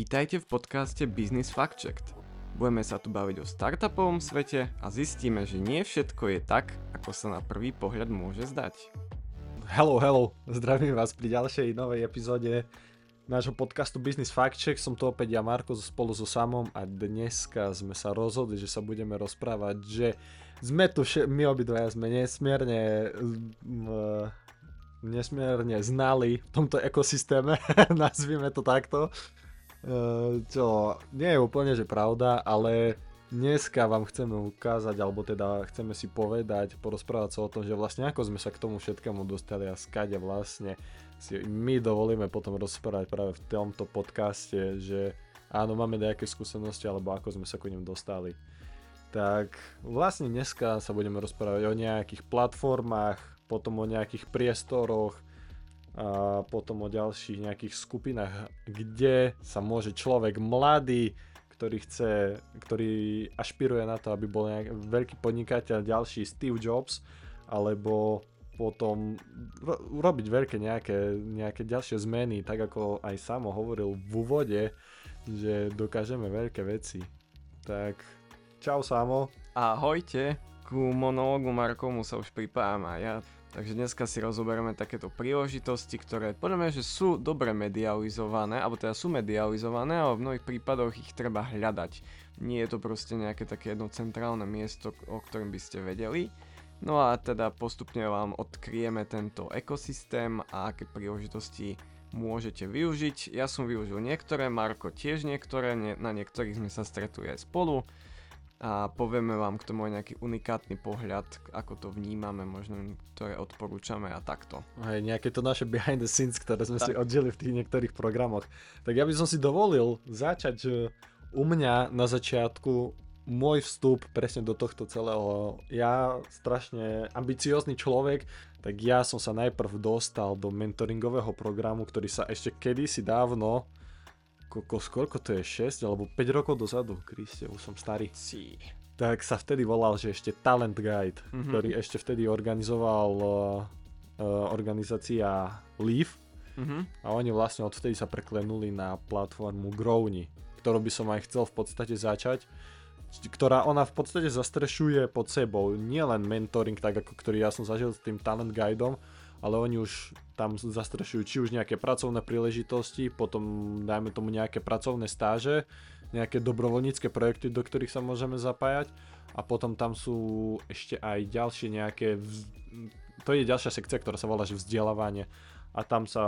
Vítajte v podcaste Business Fact Checked. Budeme sa tu baviť o startupovom svete a zistíme, že nie všetko je tak, ako sa na prvý pohľad môže zdať. Hello, hello, zdravím vás pri ďalšej novej epizóde nášho podcastu Business Fact Check. Som tu opäť ja, Marko, spolu so Samom a dneska sme sa rozhodli, že sa budeme rozprávať, že sme tu, vše- my obidvaja sme nesmierne nesmierne znali v tomto ekosystéme, nazvime to takto. Eh, čo nie je úplne že pravda, ale dneska vám chceme ukázať, alebo teda chceme si povedať, porozprávať sa o tom, že vlastne ako sme sa k tomu všetkému dostali a skade vlastne si my dovolíme potom rozprávať práve v tomto podcaste, že áno, máme nejaké skúsenosti, alebo ako sme sa k ním dostali. Tak vlastne dneska sa budeme rozprávať o nejakých platformách, potom o nejakých priestoroch, a potom o ďalších nejakých skupinách, kde sa môže človek mladý, ktorý chce, ktorý ašpiruje na to, aby bol nejak, veľký podnikateľ, ďalší Steve Jobs, alebo potom ro- robiť veľké nejaké, nejaké ďalšie zmeny, tak ako aj Samo hovoril v úvode, že dokážeme veľké veci. Tak čau Samo. Ahojte, ku monológu Markomu sa už pripájam a ja Takže dneska si rozoberieme takéto príležitosti, ktoré podľa mňa, že sú dobre medializované, alebo teda sú medializované, ale v mnohých prípadoch ich treba hľadať. Nie je to proste nejaké také jedno centrálne miesto, o ktorom by ste vedeli. No a teda postupne vám odkryjeme tento ekosystém a aké príležitosti môžete využiť. Ja som využil niektoré, Marko tiež niektoré, na niektorých sme sa stretli aj spolu a povieme vám k tomu aj nejaký unikátny pohľad, ako to vnímame, možno ktoré odporúčame a takto. Aj nejaké to naše behind the scenes, ktoré sme tak. si oddeli v tých niektorých programoch. Tak ja by som si dovolil začať u mňa na začiatku môj vstup presne do tohto celého. Ja strašne ambiciózny človek, tak ja som sa najprv dostal do mentoringového programu, ktorý sa ešte kedysi dávno kokos, koľko to je, 6 alebo 5 rokov dozadu, Kriste, už som starý. Si. Tak sa vtedy volal, že ešte Talent Guide, mm-hmm. ktorý ešte vtedy organizoval uh, organizácia Leaf. Mm-hmm. A oni vlastne odvtedy sa preklenuli na platformu Growni, ktorú by som aj chcel v podstate začať ktorá ona v podstate zastrešuje pod sebou nielen mentoring, tak ako ktorý ja som zažil s tým talent guideom, ale oni už tam zastrešujú či už nejaké pracovné príležitosti, potom dajme tomu nejaké pracovné stáže, nejaké dobrovoľnícke projekty, do ktorých sa môžeme zapájať. A potom tam sú ešte aj ďalšie nejaké, to je ďalšia sekcia, ktorá sa volá že vzdelávanie. A tam sa,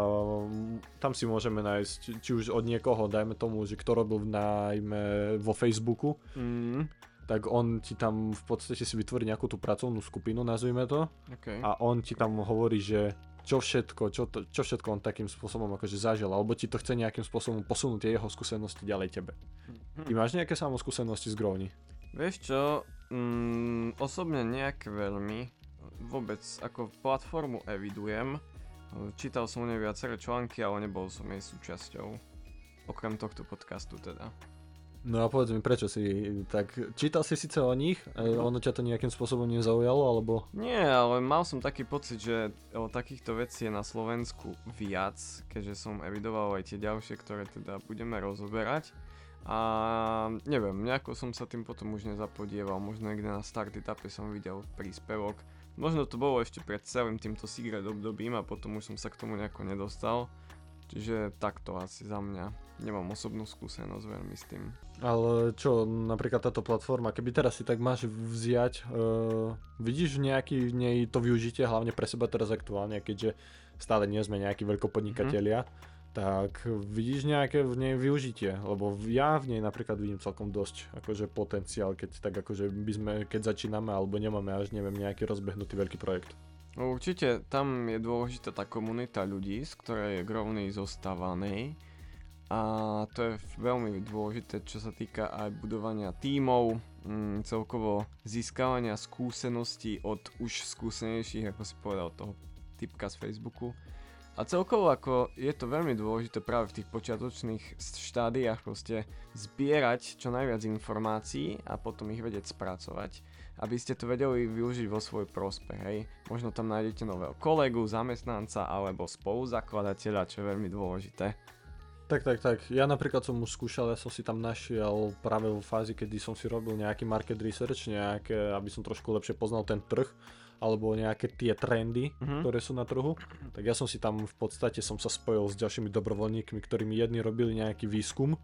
tam si môžeme nájsť, či už od niekoho, dajme tomu, že kto robil najmä vo Facebooku, mm tak on ti tam v podstate si vytvorí nejakú tú pracovnú skupinu, nazvime to. Okay. A on ti tam hovorí, že čo všetko, čo, to, čo všetko on takým spôsobom akože zažil, alebo ti to chce nejakým spôsobom posunúť jeho skúsenosti ďalej tebe. Hm. Ty máš nejaké samo skúsenosti z Growny? Vieš čo, mm, osobne nejak veľmi, vôbec ako platformu evidujem, čítal som o nej viaceré články, ale nebol som jej súčasťou. Okrem tohto podcastu teda. No a povedz mi, prečo si tak... Čítal si síce o nich, no. ono ťa to nejakým spôsobom nezaujalo, alebo... Nie, ale mal som taký pocit, že o takýchto vecí je na Slovensku viac, keďže som evidoval aj tie ďalšie, ktoré teda budeme rozoberať. A neviem, nejako som sa tým potom už nezapodieval, možno niekde na start etape som videl príspevok. Možno to bolo ešte pred celým týmto Secret obdobím a potom už som sa k tomu nejako nedostal. Čiže takto asi za mňa. Nemám osobnú skúsenosť veľmi s tým. Ale čo, napríklad táto platforma, keby teraz si tak máš vziať, uh, vidíš nejaký v nej to využitie hlavne pre seba teraz aktuálne, keďže stále nie sme nejakí veľkopodnikatelia, mm. tak vidíš nejaké v nej využitie? Lebo ja v nej napríklad vidím celkom dosť akože potenciál, keď tak akože by sme, keď začíname alebo nemáme až neviem nejaký rozbehnutý veľký projekt. Určite tam je dôležitá tá komunita ľudí, z ktorej je Grovny zostávaný. A to je veľmi dôležité, čo sa týka aj budovania tímov, mm, celkovo získavania skúseností od už skúsenejších, ako si povedal, toho typka z Facebooku. A celkovo ako je to veľmi dôležité práve v tých počiatočných štádiách proste zbierať čo najviac informácií a potom ich vedieť spracovať aby ste to vedeli využiť vo svoj prospech, hej. Možno tam nájdete nového kolegu, zamestnanca alebo spoluzakladateľa, čo je veľmi dôležité. Tak, tak, tak. Ja napríklad som už skúšal, ja som si tam našiel práve vo fázi, kedy som si robil nejaký market research, nejaké, aby som trošku lepšie poznal ten trh, alebo nejaké tie trendy, Mhm. ktoré sú na trhu. Tak ja som si tam v podstate som sa spojil s ďalšími dobrovoľníkmi, ktorí mi jedni robili nejaký výskum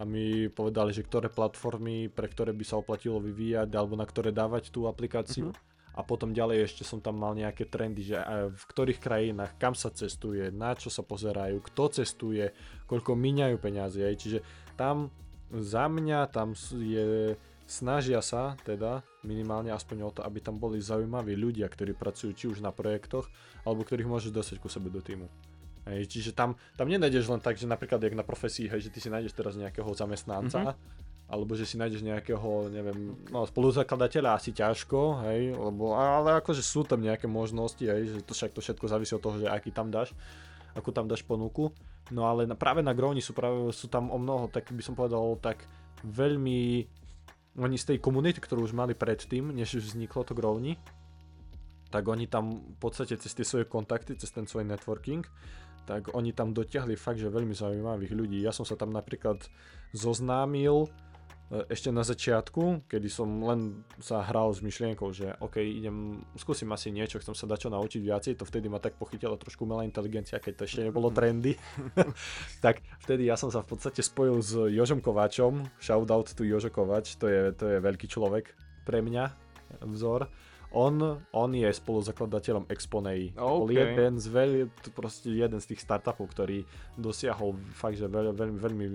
a mi povedali, že ktoré platformy, pre ktoré by sa oplatilo vyvíjať, alebo na ktoré dávať tú aplikáciu. Mhm. A potom ďalej ešte som tam mal nejaké trendy, že aj v ktorých krajinách, kam sa cestuje, na čo sa pozerajú, kto cestuje, koľko míňajú peniaze. Aj. Čiže tam za mňa tam je, snažia sa teda minimálne aspoň o to, aby tam boli zaujímaví ľudia, ktorí pracujú či už na projektoch, alebo ktorých môžeš dostať ku sebe do týmu. Čiže tam, tam nenájdeš len tak, že napríklad jak na profesii, hej, že ty si nájdeš teraz nejakého zamestnanca, alebo že si nájdeš nejakého, neviem, no spoluzakladateľa asi ťažko, hej, lebo, ale akože sú tam nejaké možnosti, hej, že to však to všetko závisí od toho, že aký tam dáš, akú tam dáš ponuku. No ale na, práve na Growni sú, práve, sú tam o mnoho, tak by som povedal, tak veľmi, oni z tej komunity, ktorú už mali predtým, než už vzniklo to Growni, tak oni tam v podstate cez tie svoje kontakty, cez ten svoj networking, tak oni tam dotiahli fakt, že veľmi zaujímavých ľudí. Ja som sa tam napríklad zoznámil ešte na začiatku, kedy som len sa hral s myšlienkou, že OK, idem, skúsim asi niečo, chcem sa dať čo naučiť viacej, to vtedy ma tak pochytila trošku umelá inteligencia, keď to ešte nebolo trendy. tak vtedy ja som sa v podstate spojil s Jožom Kováčom, shoutout tu Jožo Kováč, to je, to je veľký človek pre mňa, vzor. On, on je spoluzakladateľom Exponei. Bol OK. jeden z veľ, proste jeden z tých startupov, ktorý dosiahol fakt, že veľ, veľmi, veľmi,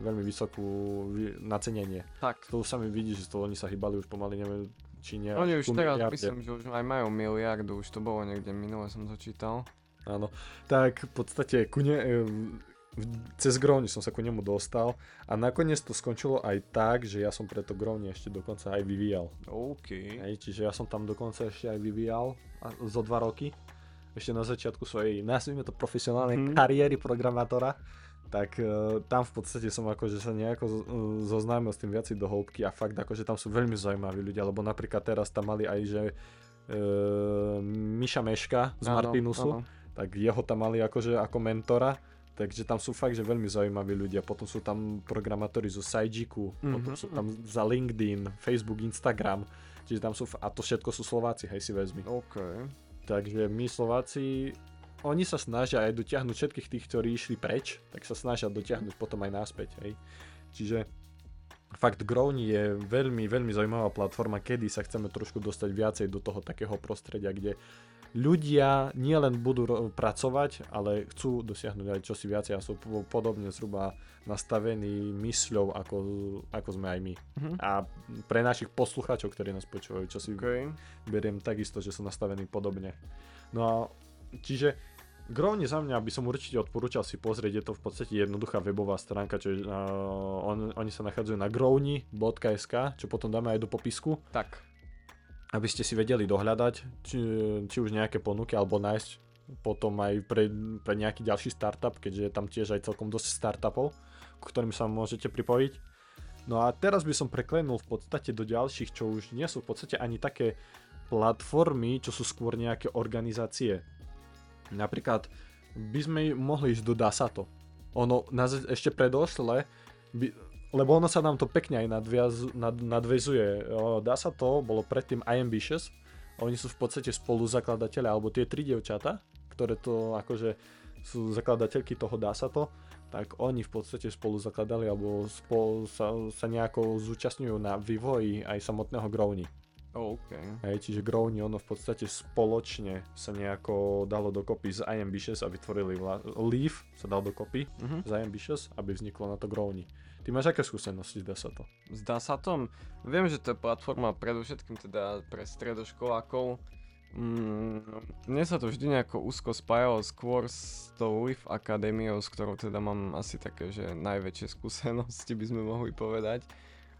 veľmi vysokú vy- nacenenie. Tak. To už sami vidíš, že to oni sa hýbali už pomaly, neviem, či nie. Oni už teraz, miliarde. myslím, že už aj majú miliardu, už to bolo niekde minule, som to čítal. Áno, tak v podstate ku ne, em, v- cez Growni som sa ku nemu dostal a nakoniec to skončilo aj tak, že ja som preto Growni ešte dokonca aj vyvíjal. OK. Hej, čiže ja som tam dokonca ešte aj vyvíjal zo dva roky. Ešte na začiatku svojej, nazvime to profesionálnej Mhm. kariéry programátora. Tak e, tam v podstate som akože sa nejako z- e, zoznámil s tým viacej do hĺbky a fakt akože tam sú veľmi zaujímaví ľudia, lebo napríklad teraz tam mali aj, že e, Miša Meška z Áno, Martinusu, áno. tak jeho tam mali akože ako mentora, takže tam sú fakt, že veľmi zaujímaví ľudia. Potom sú tam programátori zo Sajjiku, potom Mhm. sú tam za LinkedIn, Facebook, Instagram, čiže tam sú, a to všetko sú Slováci, hej si vezmi. OK. Takže my Slováci, oni sa snažia aj dotiahnuť všetkých tých, ktorí išli preč, tak sa snažia dotiahnuť potom aj naspäť, hej. Čiže fakt Growni je veľmi, veľmi zaujímavá platforma, kedy sa chceme trošku dostať viacej do toho takého prostredia, kde ľudia nielen budú pracovať, ale chcú dosiahnuť aj čosi viacej a sú po- podobne zhruba nastavení mysľou, ako, ako sme aj my. Mhm. A pre našich poslucháčov, ktorí nás počúvajú, čo si OK. beriem takisto, že sú nastavení podobne. No a čiže Growni za mňa by som určite odporúčal si pozrieť, je to v podstate jednoduchá webová stránka, čo je, uh, on, oni sa nachádzajú na growni.sk, čo potom dáme aj do popisku, Tak. Aby ste si vedeli dohľadať, či, či už nejaké ponuky, alebo nájsť potom aj pre, pre nejaký ďalší startup, keďže je tam tiež aj celkom dosť startupov, ku ktorým sa môžete pripojiť. No a teraz by som preklenul v podstate do ďalších, čo už nie sú v podstate ani také platformy, čo sú skôr nejaké organizácie. Napríklad by sme mohli ísť do Dasato. Ono na, ešte predošle, by, lebo ono sa nám to pekne aj nadviaz, nad, nadvezuje. O, Dasato bolo predtým iAmbitious, a oni sú v podstate spoluzakladateľe, alebo tie tri dievčata, ktoré to akože sú zakladateľky toho Dasato, tak oni v podstate spolu zakladali alebo spolu sa, sa nejako zúčastňujú na vývoji aj samotného Growni. OK. Hej, čiže Growni ono v podstate spoločne sa nejako dalo dokopy z iAmbitious a vytvorili vla- Leaf sa dal dokopy Mhm. z iAmbitious, aby vzniklo na to Growni. Ty máš aké skúsenosti, zdá sa to? Zdá sa tom. Viem, že to je platforma predovšetkým teda pre stredoškolákov. Mm, mne sa to vždy nejako úzko spájalo skôr s tou Leaf Akadémiou, s ktorou teda mám asi také, že najväčšie skúsenosti by sme mohli povedať.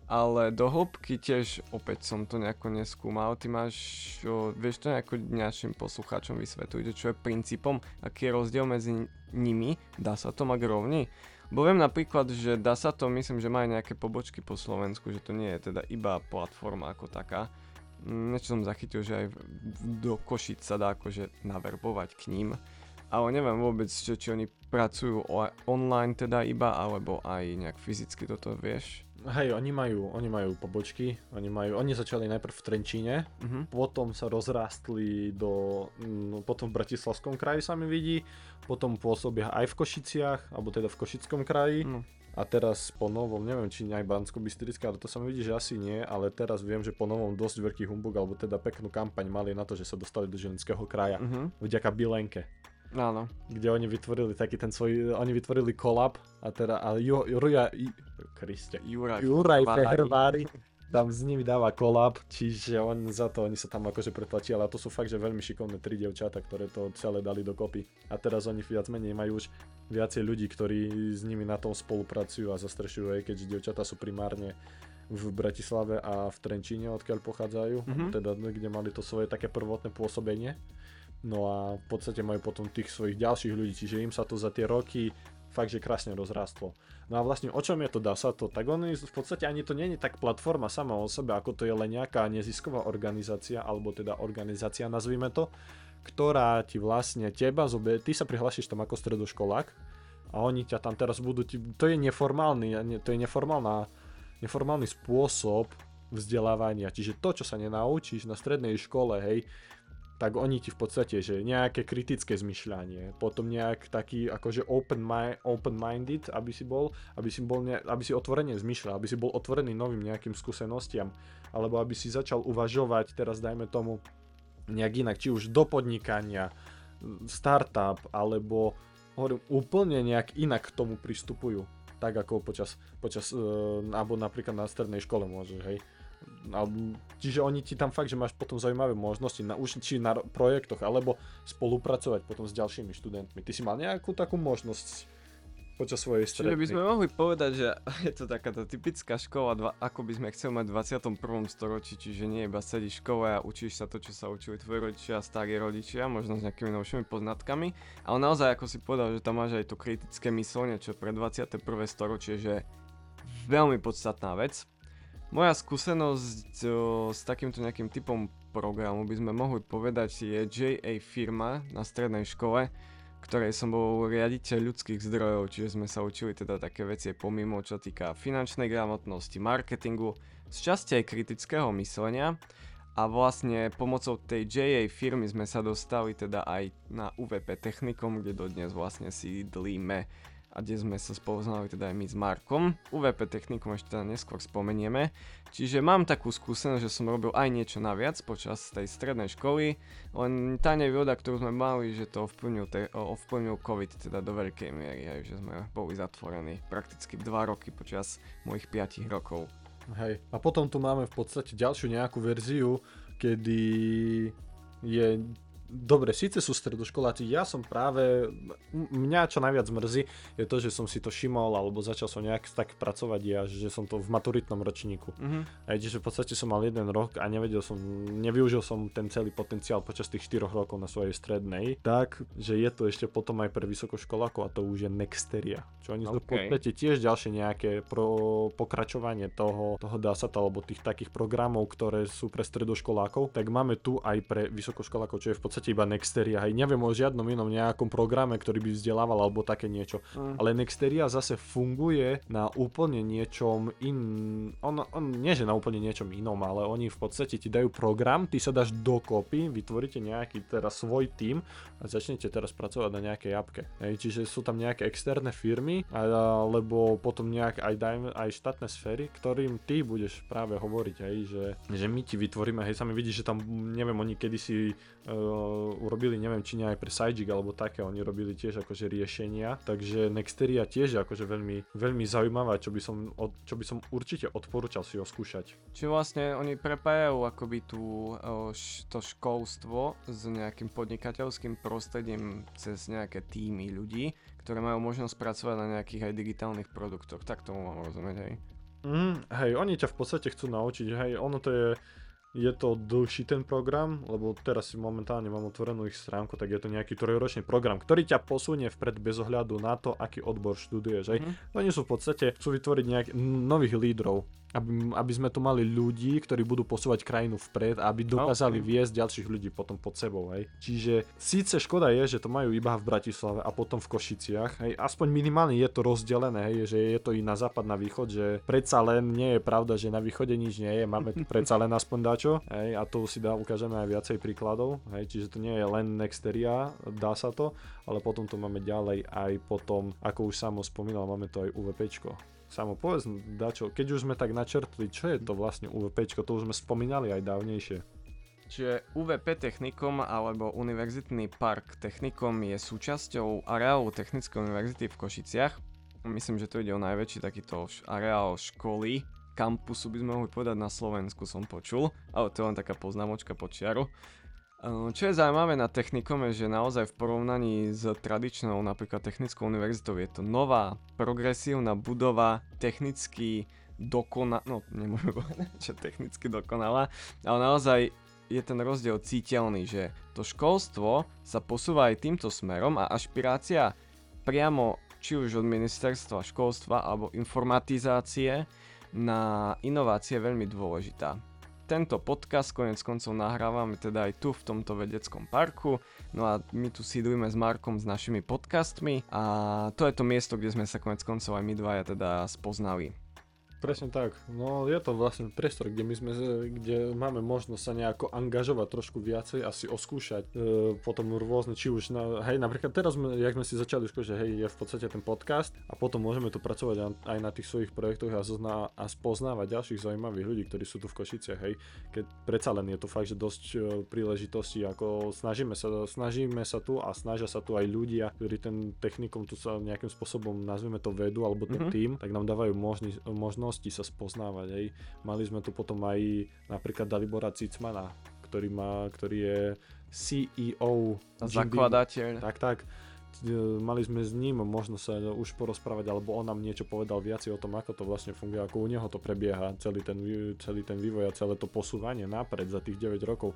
Ale do hĺbky tiež opäť som to nejako neskúmal. Ty máš, o, vieš to nejako našim poslucháčom vysvetliť, čo je princípom, aký je rozdiel medzi nimi, dá sa to mať rovni? Bo viem napríklad, že dá sa to, myslím, že má nejaké pobočky po Slovensku, že to nie je teda iba platforma ako taká. Mm, Niečo som zachytil, že aj do Košic sa dá akože naverbovať k ním. Ale neviem vôbec, že či oni pracujú online teda iba, alebo aj nejak fyzicky toto vieš. Hej, oni majú, oni majú pobočky, oni majú, oni začali najprv v Trenčíne, Mhm. potom sa rozrástli do, mm, potom v Bratislavskom kraji sa mi vidí, potom pôsobia aj v Košiciach, alebo teda v Košickom kraji No. a teraz po novom, neviem či aj bansko ale to sa mi vidí, že asi nie, ale teraz viem, že po novom dosť veľký humbug, alebo teda peknú kampaň mali na to, že sa dostali do Žilinského kraja, Mhm. vďaka Bilenke Áno. kde oni vytvorili taký ten svoj, oni vytvorili kolab a teda, a Juria, I- Kriste, Juraj. Juraj Fehervári. Fehervári tam s nimi dáva kolab, čiže on za to, oni sa tam akože pretlačili, ale to sú fakt, že veľmi šikovné tri dievčata, ktoré to celé dali dokopy. A teraz oni viac menej majú už viacej ľudí, ktorí s nimi na tom spolupracujú a zastrešujú, aj keďže dievčatá sú primárne v Bratislave a v Trenčíne, odkiaľ pochádzajú, Mhm. teda kde mali to svoje také prvotné pôsobenie. No a v podstate majú potom tých svojich ďalších ľudí, čiže im sa to za tie roky fakt, že krásne rozrástlo. No a vlastne o čom je to DASA to? Tak on v podstate ani to nie je tak platforma sama o sebe, ako to je len nejaká nezisková organizácia, alebo teda organizácia, nazvime to, ktorá ti vlastne teba zobe, ty sa prihlásiš tam ako stredoškolák a oni ťa tam teraz budú, to je neformálny, ne- to je neformálna, neformálny spôsob vzdelávania, čiže to, čo sa nenaučíš na strednej škole, hej, tak oni ti v podstate, že nejaké kritické zmyšľanie, potom nejak taký akože open mi- open-minded, aby si bol, aby si bol, ne- aby si otvorene zmyšľal, aby si bol otvorený novým nejakým skúsenostiam, alebo aby si začal uvažovať, teraz dajme tomu nejak inak, či už do podnikania, startup, alebo hovorím, úplne nejak inak k tomu pristupujú, tak ako počas, počas e, alebo napríklad na strednej škole môžeš, hej. Čiže oni ti tam fakt, že máš potom zaujímavé možnosti, na, už či na ro- projektoch, alebo spolupracovať potom s ďalšími študentmi. Ty si mal nejakú takú možnosť počas svojej Čiže strednej? by sme mohli povedať, že je to taká tá typická škola, dva, ako by sme chceli mať v 21. storočí, čiže nie iba sedíš v škole a učíš sa to, čo sa učili tvoji rodičia a starí rodičia, možno s nejakými novšími poznatkami, ale naozaj, ako si povedal, že tam máš aj to kritické myslenie, čo pre 21. storočie, že veľmi podstatná vec. Moja skúsenosť o, s takýmto nejakým typom programu by sme mohli povedať je JA firma na strednej škole, ktorej som bol riaditeľ ľudských zdrojov, čiže sme sa učili teda také veci pomimo, čo týka finančnej gramotnosti, marketingu, z časti aj kritického myslenia. A vlastne pomocou tej JA firmy sme sa dostali teda aj na UVP Technikum, kde dodnes vlastne sídlíme a kde sme sa spoznali teda aj my s Markom. UVP Technikum ešte teda neskôr spomenieme. Čiže mám takú skúsenosť, že som robil aj niečo naviac počas tej strednej školy, len tá nevýhoda, ktorú sme mali, že to ovplyvnil, te, ovplyvnil COVID teda do veľkej miery, aj, že sme boli zatvorení prakticky 2 roky počas mojich 5 rokov. Hej. A potom tu máme v podstate ďalšiu nejakú verziu, kedy je... Dobre, síce sú stredoškoláci, ja som práve, mňa čo najviac mrzí, je to, že som si to všimol, alebo začal som nejak tak pracovať ja, že som to v maturitnom ročníku. Mhm. Aj že v podstate som mal jeden rok a nevedel som, nevyužil som ten celý potenciál počas tých 4 rokov na svojej strednej, tak, že je to ešte potom aj pre vysokoškolákov a to už je Nexteria. Čo oni sú v OK. podstate tiež ďalšie nejaké pro pokračovanie toho, toho DASAT alebo tých takých programov, ktoré sú pre stredoškolákov, tak máme tu aj pre vysokoškolákov, čo je v podstate iba Nexteria. Hej, neviem o žiadnom inom nejakom programe, ktorý by vzdelával alebo také niečo. Mm. Ale Nexteria zase funguje na úplne niečom in... On, on, nie že na úplne niečom inom, ale oni v podstate ti dajú program, ty sa dáš dokopy, vytvoríte nejaký teraz svoj tím a začnete teraz pracovať na nejakej apke. Hej, čiže sú tam nejaké externé firmy, alebo potom nejak aj, dajme, aj štátne sféry, ktorým ty budeš práve hovoriť, hej, že, že my ti vytvoríme, hej, sami vidíš, že tam, neviem, oni kedysi urobili, neviem, či nie aj pre Sajik alebo také, oni robili tiež akože riešenia, takže Nexteria tiež je akože veľmi, veľmi zaujímavá, čo by som, čo by som určite odporúčal si ho skúšať. Čiže vlastne oni prepájajú akoby tú, š, to školstvo s nejakým podnikateľským prostredím cez nejaké týmy ľudí, ktoré majú možnosť pracovať na nejakých aj digitálnych produktoch. Tak tomu mám rozumieť, hej. Mm, hej, oni ťa v podstate chcú naučiť, hej, ono to je, je to dlhší ten program, lebo teraz si momentálne mám otvorenú ich stránku, tak je to nejaký trojročný program, ktorý ťa posunie vpred bez ohľadu na to, aký odbor študuješ. Hej. Mhm. Oni sú v podstate, chcú vytvoriť nejakých nových lídrov, aby, aby sme tu mali ľudí, ktorí budú posúvať krajinu vpred a aby dokázali Ok. viesť ďalších ľudí potom pod sebou. Hej. Čiže síce škoda je, že to majú iba v Bratislave a potom v Košiciach, hej, aspoň minimálne je to rozdelené, hej, že je to i na západ, na východ, že predsa len nie je pravda, že na východe nič nie je, máme tu predsa len aspoň dačo, hej, a to si dá, ukážeme aj viacej príkladov, hej, čiže to nie je len Nexteria, dá sa to, ale potom to máme ďalej aj potom, ako už Samo spomínal, máme to aj UVPčko. Samo povedz, dačo, keď už sme tak načrtli, čo je to vlastne UVPčko, to už sme spomínali aj dávnejšie. Čiže UVP Technikum alebo Univerzitný park Technikum je súčasťou areálu Technickej univerzity v Košiciach. Myslím, že to ide o najväčší takýto areál školy, kampusu by sme mohli povedať na Slovensku som počul, ale to je len taká poznámočka počiaru. Ehm, Čo je zaujímavé na technikom je, že naozaj v porovnaní s tradičnou napríklad technickou univerzitou je to nová, progresívna budova, technicky dokonalá, no nemôžem povedať, že technicky dokonalá, ale naozaj je ten rozdiel citeľný, že to školstvo sa posúva aj týmto smerom a ašpirácia priamo či už od ministerstva školstva alebo informatizácie na inovácie veľmi dôležitá. Tento podcast konec koncov nahrávame teda aj tu v tomto vedeckom parku, no a my tu sídlíme s Markom s našimi podcastmi a to je to miesto, kde sme sa konec koncov aj my dvaja teda spoznali. Presne tak. No je to vlastne priestor, kde my sme, kde máme možnosť sa nejako angažovať trošku viacej a si oskúšať e, potom rôzne, či už na, hej, napríklad teraz sme, jak sme si začali skúšať, hej, je v podstate ten podcast a potom môžeme tu pracovať aj na tých svojich projektoch a, zozná, a spoznávať ďalších zaujímavých ľudí, ktorí sú tu v Košiciach, hej, keď predsa len je to fakt, že dosť e, príležitostí, ako snažíme sa, snažíme sa tu a snažia sa tu aj ľudia, ktorí ten technikom tu sa nejakým spôsobom, nazveme to vedu, alebo ten Mhm. tým, tak nám dávajú možnosť možnosti sa spoznávať. Hej. Mali sme tu potom aj napríklad Dalibora Cicmana, ktorý, má, ktorý je CEO. Zakladateľ. Tak, tak. E, Mali sme s ním možnosť sa už porozprávať, alebo on nám niečo povedal viacej o tom, ako to vlastne funguje, ako u neho to prebieha, celý ten, celý ten vývoj a celé to posúvanie napred za tých 9 rokov,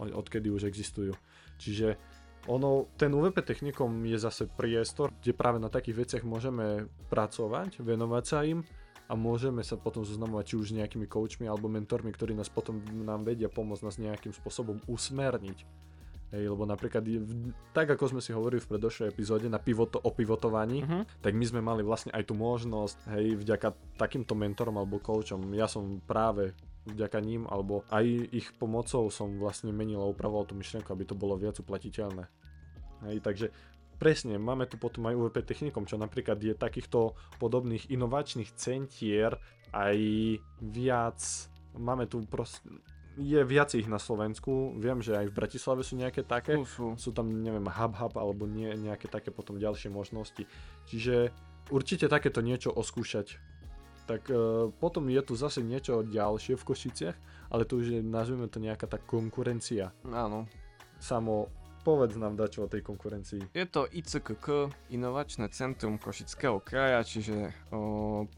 od- odkedy už existujú. Čiže ono, ten UVP technikom je zase priestor, kde práve na takých veciach môžeme pracovať, venovať sa im a môžeme sa potom zoznamovať či už s nejakými coachmi alebo mentormi, ktorí nás potom nám vedia pomôcť nás nejakým spôsobom usmerniť. Hej, lebo napríklad, tak ako sme si hovorili v predošlej epizóde na pivoto, o pivotovaní, Mhm. tak my sme mali vlastne aj tú možnosť, hej, vďaka takýmto mentorom alebo coachom, ja som práve vďaka ním, alebo aj ich pomocou som vlastne menil a upravoval tú myšlienku, aby to bolo viac uplatiteľné. Hej, takže presne, máme tu potom aj UVP technikom, čo napríklad je takýchto podobných inovačných centier aj viac, máme tu prost, je viac ich na Slovensku, viem, že aj v Bratislave sú nejaké také, Sú, sú. sú tam, neviem, hub hub alebo nie, nejaké také potom ďalšie možnosti. Čiže určite takéto niečo oskúšať. Tak e, potom je tu zase niečo ďalšie v Košiciach, ale to už je, nazvime to nejaká tá konkurencia. Áno. Samo povedz nám dačo o tej konkurencii. Je to ICKK, Inovačné centrum Košického kraja, čiže o,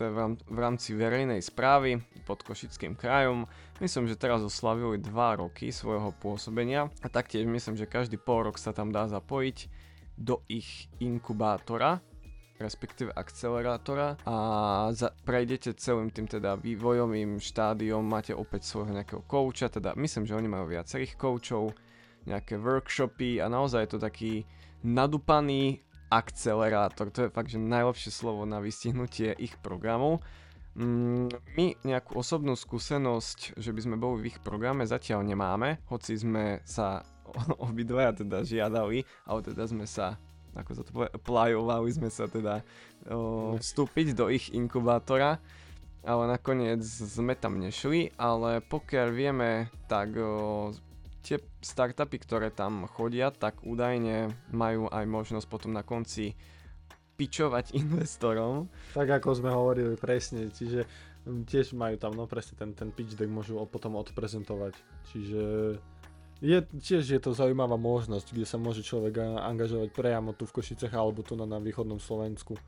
je v, rám, v rámci verejnej správy pod Košickým krajom. Myslím, že teraz oslavili 2 roky svojho pôsobenia a taktiež myslím, že každý pol rok sa tam dá zapojiť do ich inkubátora, respektíve akcelerátora a za, prejdete celým tým teda vývojovým štádiom, máte opäť svojho nejakého kouča, teda myslím, že oni majú viacerých koučov, nejaké workshopy a naozaj je to taký nadúpaný akcelerátor. To je fakt, že najlepšie slovo na vystihnutie ich programov. Mm, My nejakú osobnú skúsenosť, že by sme boli v ich programe zatiaľ nemáme, hoci sme sa obidvaja teda žiadali, ale teda sme sa ako sa to povie, plajovali sme sa teda o, vstúpiť do ich inkubátora, ale nakoniec sme tam nešli, ale pokiaľ vieme, tak o, tie startupy, ktoré tam chodia, tak údajne majú aj možnosť potom na konci pičovať investorom. Tak ako sme hovorili presne, čiže tiež majú tam no presne ten, ten pitch deck môžu potom odprezentovať. Čiže je, tiež je to zaujímavá možnosť, kde sa môže človek angažovať priamo tu v Košicech alebo tu na, na východnom Slovensku.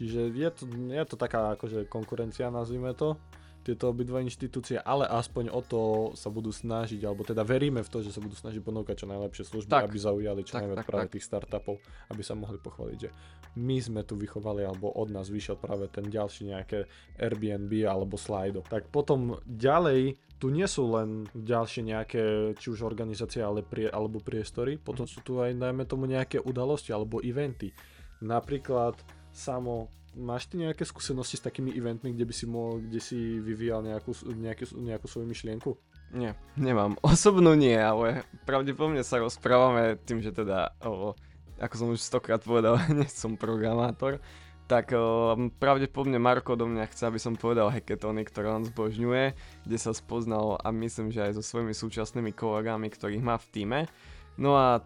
Čiže je to, je to taká akože konkurencia, nazvime to. Tieto obidva inštitúcie, ale aspoň o to sa budú snažiť, alebo teda veríme v to, že sa budú snažiť ponúkať čo najlepšie služby, Tak. aby zaujali čo Tak, najviac tak, práve tak. tých startupov, aby sa mohli pochváliť, že my sme tu vychovali, alebo od nás vyšiel práve ten ďalší nejaké Airbnb alebo Slido. Tak potom ďalej tu nie sú len ďalšie nejaké, či už organizácie ale prie, alebo priestory, potom sú tu aj najmä tomu nejaké udalosti alebo eventy. Napríklad samo Máš ty nejaké skúsenosti s takými eventmi, kde by si mohol, kde si vyvíjal nejakú, nejakú, nejakú svoju myšlienku? Nie, nemám. Osobnú nie, ale pravdepodobne sa rozprávame tým, že teda, o, ako som už stokrát povedal, nie som programátor, tak o, pravdepodobne Marko do mňa chce, aby som povedal hackathony, ktoré on zbožňuje, kde sa spoznal a myslím, že aj so svojimi súčasnými kolegami, ktorých má v týme. No a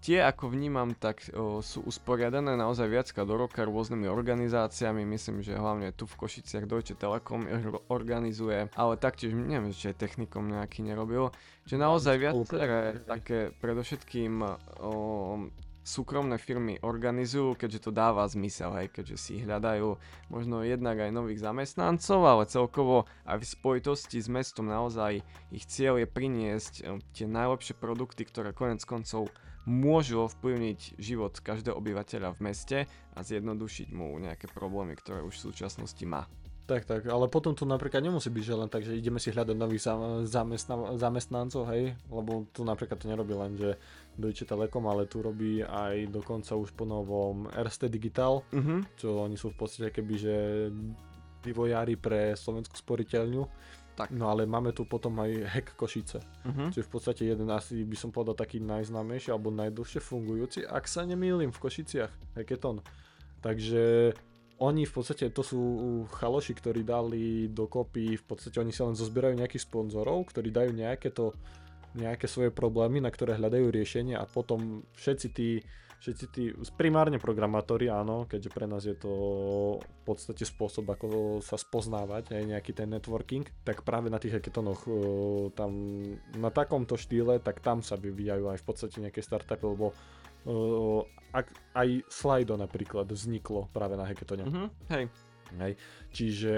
tie, ako vnímam, tak o, sú usporiadané naozaj viacka do roka rôznymi organizáciami, myslím, že hlavne tu v Košiciach Deutsche Telekom organizuje, ale taktiež neviem, či aj technikom nejaký nerobil, že naozaj viaceré také predovšetkým o, súkromné firmy organizujú, keďže to dáva zmysel, hej, keďže si hľadajú možno jednak aj nových zamestnancov, ale celkovo aj v spojitosti s mestom naozaj ich cieľ je priniesť tie najlepšie produkty, ktoré konec koncov môžu ovplyvniť život každého obyvateľa v meste a zjednodušiť mu nejaké problémy, ktoré už v súčasnosti má. Tak, tak, ale potom tu napríklad nemusí byť, že len tak, že ideme si hľadať nových zam- zamestna- zamestnancov, hej, lebo tu napríklad to nerobí len, že Deutsche Telekom, ale tu robí aj dokonca už po novom Erste Digital, Mhm. čo oni sú v podstate keby, že vývojári pre slovenskú sporiteľňu. Tak. No ale máme tu potom aj Hack Košice, čo je v podstate jeden asi by som povedal taký najznámejší alebo najdlhšie fungujúci, ak sa nemýlim, v Košiciach, Hackathon. Takže oni v podstate, to sú chaloši, ktorí dali dokopy, v podstate oni sa len zozbierajú nejakých sponzorov, ktorí dajú nejaké to, nejaké svoje problémy, na ktoré hľadajú riešenie a potom všetci tí, všetci tí, primárne programátori, áno, keďže pre nás je to v podstate spôsob, ako sa spoznávať, aj nejaký ten networking, tak práve na tých hackathonoch e, tam na takomto štýle, tak tam sa vyvíjajú aj v podstate nejaké startupy, lebo e, ak, aj Slido napríklad vzniklo práve na hackathone. Mhm. Hej. Hej. Čiže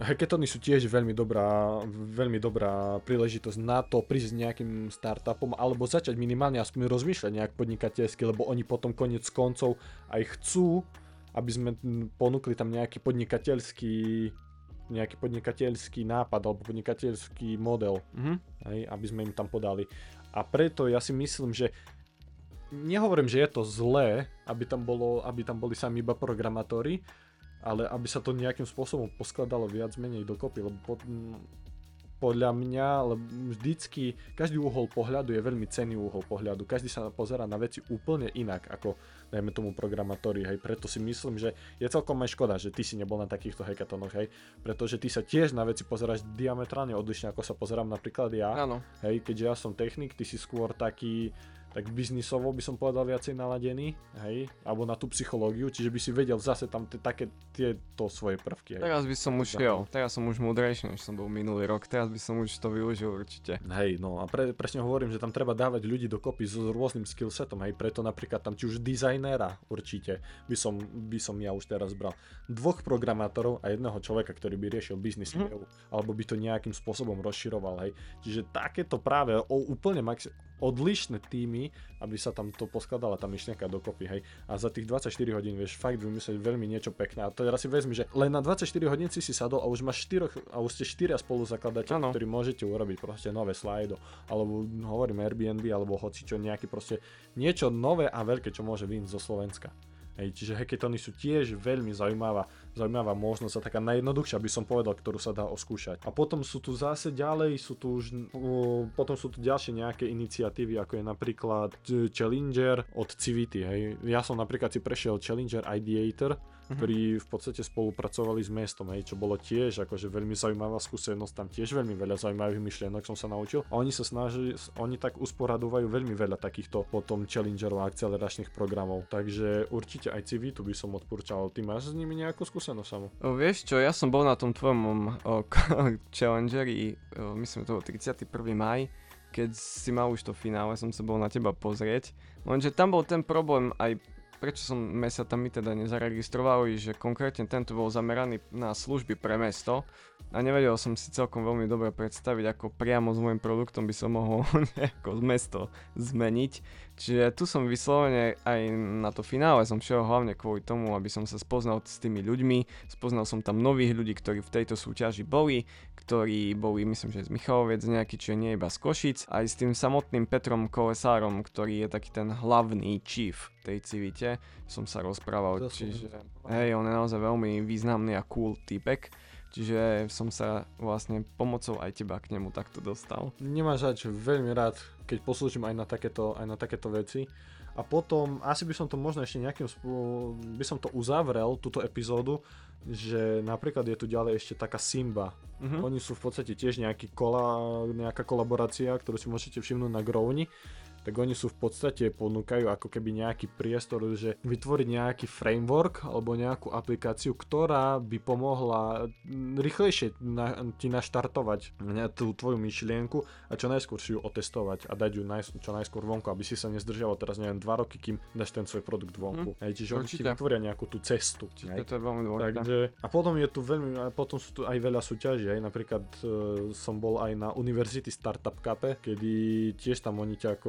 hackathony sú tiež veľmi dobrá, veľmi dobrá príležitosť na to prísť s nejakým startupom alebo začať minimálne aspoň rozmýšľať nejak podnikateľsky, lebo oni potom konec koncov aj chcú, aby sme ponúkli tam nejaký podnikateľský nejaký podnikateľský nápad alebo podnikateľský model Mhm. hej, aby sme im tam podali. A preto ja si myslím, že nehovorím, že je to zlé, aby tam, bolo, aby tam boli sami iba programátori, ale aby sa to nejakým spôsobom poskladalo viac menej dokopy, lebo pod, podľa mňa lebo vždycky, každý uhol pohľadu je veľmi cenný uhol pohľadu, každý sa pozera na veci úplne inak ako dajme tomu programátori, hej, preto si myslím, že je celkom aj škoda, že ty si nebol na takýchto hackathonoch, hej, pretože ty sa tiež na veci pozeráš diametrálne odlišne, ako sa pozerám napríklad ja, Áno. Hej, keďže ja som technik, ty si skôr taký, tak biznisovo by som povedal viacej naladený, hej, alebo na tú psychológiu, čiže by si vedel zase tam t- také tieto svoje prvky. Hej. Teraz by som už šiel, teraz som už múdrejší, než som bol minulý rok, teraz by som už to využil určite. Hej, no a pre, presne hovorím, že tam treba dávať ľudí dokopy s rôznym skillsetom, hej, preto napríklad tam či už dizajnéra určite by som, by som ja už teraz bral. Dvoch programátorov a jedného človeka, ktorý by riešil biznis mm. alebo by to nejakým spôsobom rozširoval, hej. Čiže takéto práve o úplne maxi- odlišné týmy, aby sa tam to poskladala tá myšlienka dokopy, hej. A za tých 24 hodín vieš fakt vymyslieť veľmi niečo pekné. A teraz si vezmi, že len na 24 hodín si si sadol a už máš 4, a už ste 4 spoluzakladateľ, ktorí môžete urobiť proste nové slajdo, alebo hovorím Airbnb, alebo hoci čo nejaký proste niečo nové a veľké, čo môže vyjsť zo Slovenska. Hej, čiže hackathony sú tiež veľmi zaujímavá, zaujímavá možnosť a taká najjednoduchšia by som povedal, ktorú sa dá oskúšať. A potom sú tu zase ďalej, sú tu už, uh, potom sú tu ďalšie nejaké iniciatívy, ako je napríklad uh, Challenger od Civity, hej. Ja som napríklad si prešiel Challenger Ideator, Mhm. ktorí v podstate spolupracovali s mestom, hej, čo bolo tiež akože veľmi zaujímavá skúsenosť, tam tiež veľmi veľa zaujímavých myšlienok som sa naučil. A oni sa snaží, oni tak usporadovajú veľmi veľa takýchto potom challengerov a akceleračných programov. Takže určite aj Civitu by som odporúčal. Ty máš s nimi nejakú skúsenosť samo? O, vieš čo, ja som bol na tom tvojom o, challengeri, o, myslím to bol 31. maj, keď si mal už to finále, som sa bol na teba pozrieť. Lenže tam bol ten problém aj prečo sme sa tam my teda nezaregistrovali, že konkrétne tento bol zameraný na služby pre mesto a nevedel som si celkom veľmi dobre predstaviť, ako priamo s môjim produktom by som mohol nejako mesto zmeniť. Čiže tu som vyslovene aj na to finále som šiel hlavne kvôli tomu, aby som sa spoznal s tými ľuďmi, spoznal som tam nových ľudí, ktorí v tejto súťaži boli, ktorí boli myslím, že z Michaloviec nejaký, čiže nie iba z Košic, aj s tým samotným Petrom Kolesárom, ktorý je taký ten hlavný chief tej civite, som sa rozprával, čiže hej, on je naozaj veľmi významný a cool typek. Čiže som sa vlastne pomocou aj teba k nemu takto dostal. Nemáš zač, veľmi rád, keď poslúžim aj na takéto, aj na takéto veci. A potom, asi by som to možno ešte nejakým by som to uzavrel, túto epizódu, že napríklad je tu ďalej ešte taká Simba. Mhm. Oni sú v podstate tiež nejaký kola, nejaká kolaborácia, ktorú si môžete všimnúť na Growni tak oni sú v podstate ponúkajú ako keby nejaký priestor, že vytvoriť nejaký framework alebo nejakú aplikáciu, ktorá by pomohla mm, rýchlejšie na, ti naštartovať tú tvoju myšlienku a čo najskôr si ju otestovať a dať ju naj, čo najskôr vonku, aby si sa nezdržalo teraz neviem 2 roky, kým dáš ten svoj produkt vonku. Hej, čiže oni ti určite. vytvoria nejakú tú cestu. Čiže to je veľmi dôležité. Takže, a potom je tu veľmi, a potom sú tu aj veľa súťaží, aj napríklad e, som bol aj na University Startup Cup, kedy tiež tam oni ťa ako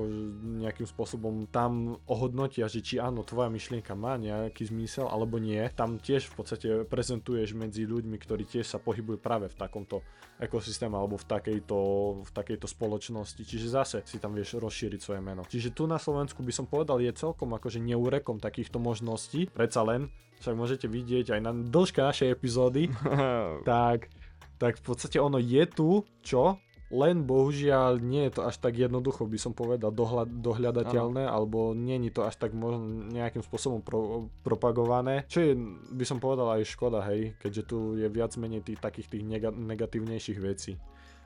nejakým spôsobom tam ohodnotia, že či áno, tvoja myšlienka má nejaký zmysel alebo nie. Tam tiež v podstate prezentuješ medzi ľuďmi, ktorí tiež sa pohybujú práve v takomto ekosystéme alebo v takejto, v takejto spoločnosti. Čiže zase si tam vieš rozšíriť svoje meno. Čiže tu na Slovensku by som povedal je celkom akože neúrekom takýchto možností. Predsa len, však môžete vidieť aj na dĺžke našej epizódy, tak, tak v podstate ono je tu, čo? Len bohužiaľ nie je to až tak jednoducho, by som povedal, dohľad, dohľadateľné, alebo nie je to až tak možno nejakým spôsobom pro, propagované. Čo je, by som povedal, aj škoda, hej, keďže tu je viac menej tých takých tých nega, negatívnejších vecí.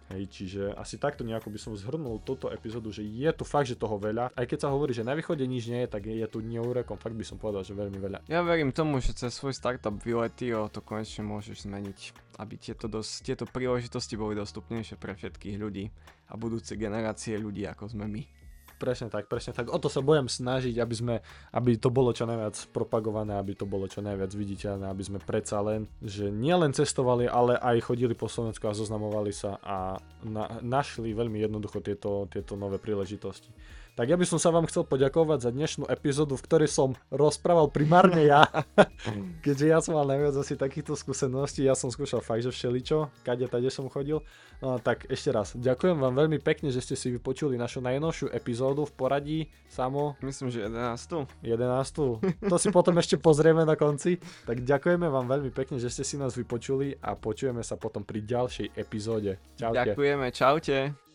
Hej, čiže asi takto nejako by som zhrnul túto epizódu, že je tu fakt, že toho veľa. Aj keď sa hovorí, že na východe nič nie je, tak je tu neúrekom, fakt by som povedal, že veľmi veľa. Ja verím tomu, že cez svoj startup Viletio to konečne môžeš zmeniť, aby tieto, dos- tieto príležitosti boli dostupnejšie pre všetkých ľudí a budúce generácie ľudí ako sme my. Presne tak, presne tak. O to sa budem snažiť, aby sme, aby to bolo čo najviac propagované, aby to bolo čo najviac viditeľné, aby sme predsa len, že nielen cestovali, ale aj chodili po Slovensku a zoznamovali sa a na, našli veľmi jednoducho tieto, tieto nové príležitosti. Tak ja by som sa vám chcel poďakovať za dnešnú epizódu, v ktorej som rozprával primárne ja, keďže ja som mal najviac asi takýchto skúseností, ja som skúšal fakt, že všeličo, kade tade som chodil. No tak ešte raz, ďakujem vám veľmi pekne, že ste si vypočuli našu najnovšiu epizódu v poradí, samo Myslím, že 11. 11. To si potom ešte pozrieme na konci. Tak ďakujeme vám veľmi pekne, že ste si nás vypočuli a počujeme sa potom pri ďalšej epizóde. Čaute. Ďakujeme, čaute.